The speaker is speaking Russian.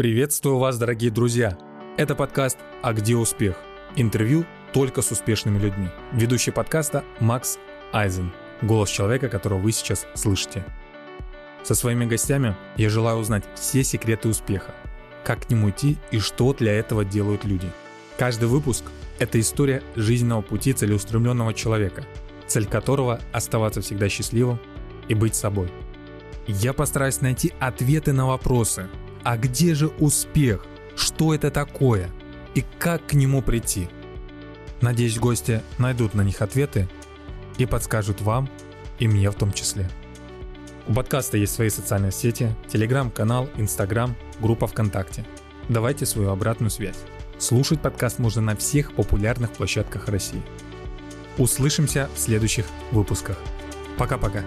Приветствую вас, дорогие друзья! Это подкаст «А где успех?» Интервью только с успешными людьми. Ведущий подкаста Макс Айзен, голос человека, которого вы сейчас слышите. Со своими гостями я желаю узнать все секреты успеха, как к нему идти и что для этого делают люди. Каждый выпуск – это история жизненного пути целеустремленного человека, цель которого – оставаться всегда счастливым и быть собой. Я постараюсь найти ответы на вопросы – а где же успех? Что это такое? И как к нему прийти? Надеюсь, гости найдут на них ответы и подскажут вам и мне в том числе. У подкаста есть свои социальные сети, телеграм-канал, инстаграм, группа ВКонтакте. Давайте свою обратную связь. Слушать подкаст можно на всех популярных площадках России. Услышимся в следующих выпусках. Пока-пока.